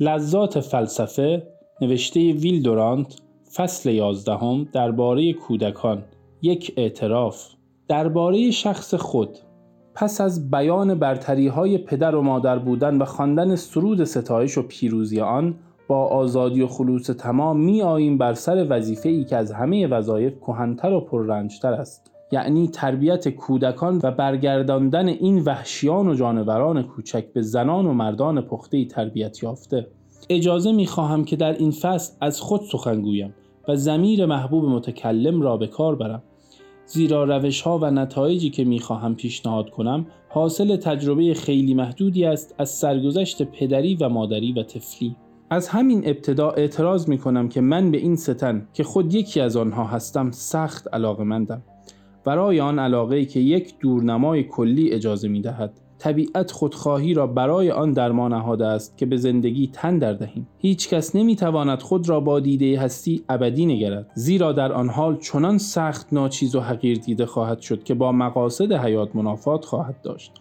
لذات فلسفه نوشته ویل دورانت فصل یازدهم درباره کودکان. یک اعتراف. درباره شخص خود. پس از بیان برتری های پدر و مادر بودن و خواندن سرود ستایش و پیروزی آن با آزادی و خلوص تمام می آییم بر سر وظیفه ای که از همه وظایف کهنتر و پررنجتر است. یعنی تربیت کودکان و برگرداندن این وحشیان و جانوران کوچک به زنان و مردان پخته تربیت یافته. اجازه می خواهم که در این فصل از خود سخن گویم و زمیر محبوب متکلم را به کار برم. زیرا روش ها و نتایجی که می خواهم پیشنهاد کنم حاصل تجربه خیلی محدودی است از سرگذشت پدری و مادری و طفلی. از همین ابتدا اعتراض می کنم که من به این ستن که خود یکی از آنها هستم سخت علاقه مندم برای آن علاقه که یک دورنمای کلی اجازه می دهد طبیعت خودخواهی را برای آن در ما نهاده است که به زندگی تن در دهیم. هیچ کس نمی تواند خود را با دیده هستی ابدی نگرد زیرا در آن حال چنان سخت ناچیز و حقیر دیده خواهد شد که با مقاصد حیات منافات خواهد داشت.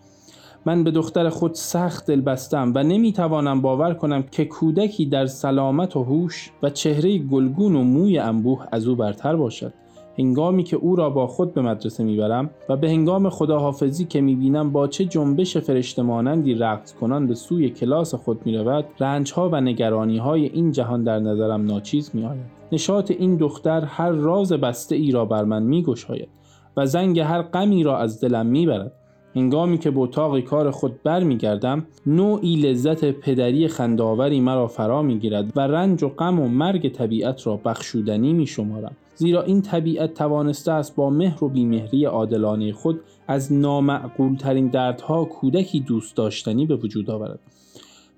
من به دختر خود سخت دل بستم و نمی توانم باور کنم که کودکی در سلامت و هوش و چهره گلگون و موی انبوه از او برتر باشد. هنگامی که او را با خود به مدرسه می‌برم و به هنگام خداحافظی که می‌بینم با چه جنبش فرشته مانندی رقص کنان به سوی کلاس خود می‌رود رنجها و نگرانیهای این جهان در نظرم ناچیز میآید. نشاط این دختر هر راز بسته ای را بر من میگشاید و زنگ هر غمی را از دلم می‌برد. هنگامی که به اتاق کار خود برمیگردم نوعی لذت پدری خنداوری مرا فرا می‌گیرد و رنج و غم و مرگ طبیعت را بخشودنی می شمارم زیرا این طبیعت توانسته است با مهر و بیمهری عادلانه خود از نامعقول ترین دردها کودکی دوست داشتنی به وجود آورد.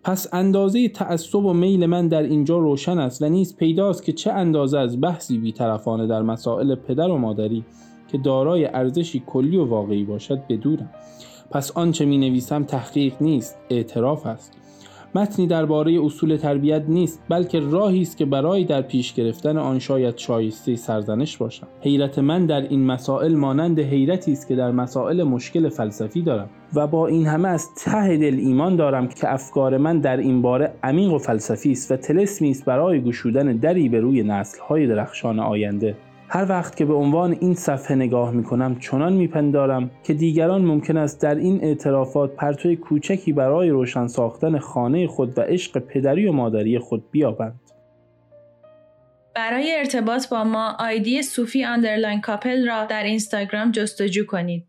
پس اندازه تعصب و میل من در اینجا روشن است و نیز پیداست که چه اندازه از بحثی بیطرفانه در مسائل پدر و مادری که دارای ارزشی کلی و واقعی باشد بدورم پس آنچه می نویسم تحقیق نیست اعتراف است. متنی درباره اصول تربیت نیست بلکه راهی است که برای در پیش گرفتن آن شاید شایسته سرزنش باشم. حیرت من در این مسائل مانند حیرتی است که در مسائل مشکل فلسفی دارم و با این همه از ته دل ایمان دارم که افکار من در این باره عمیق و فلسفی است و تلسمی است برای گشودن دری به روی نسل‌های درخشان آینده. هر وقت که به عنوان این صفحه نگاه می کنم چنان میپندارم که دیگران ممکن است در این اعترافات پرتوی کوچکی برای روشن ساختن خانه خود و عشق پدری و مادری خود بیابند. برای ارتباط با ما آیدی صوفی underline couple را در اینستاگرام جستجو کنید.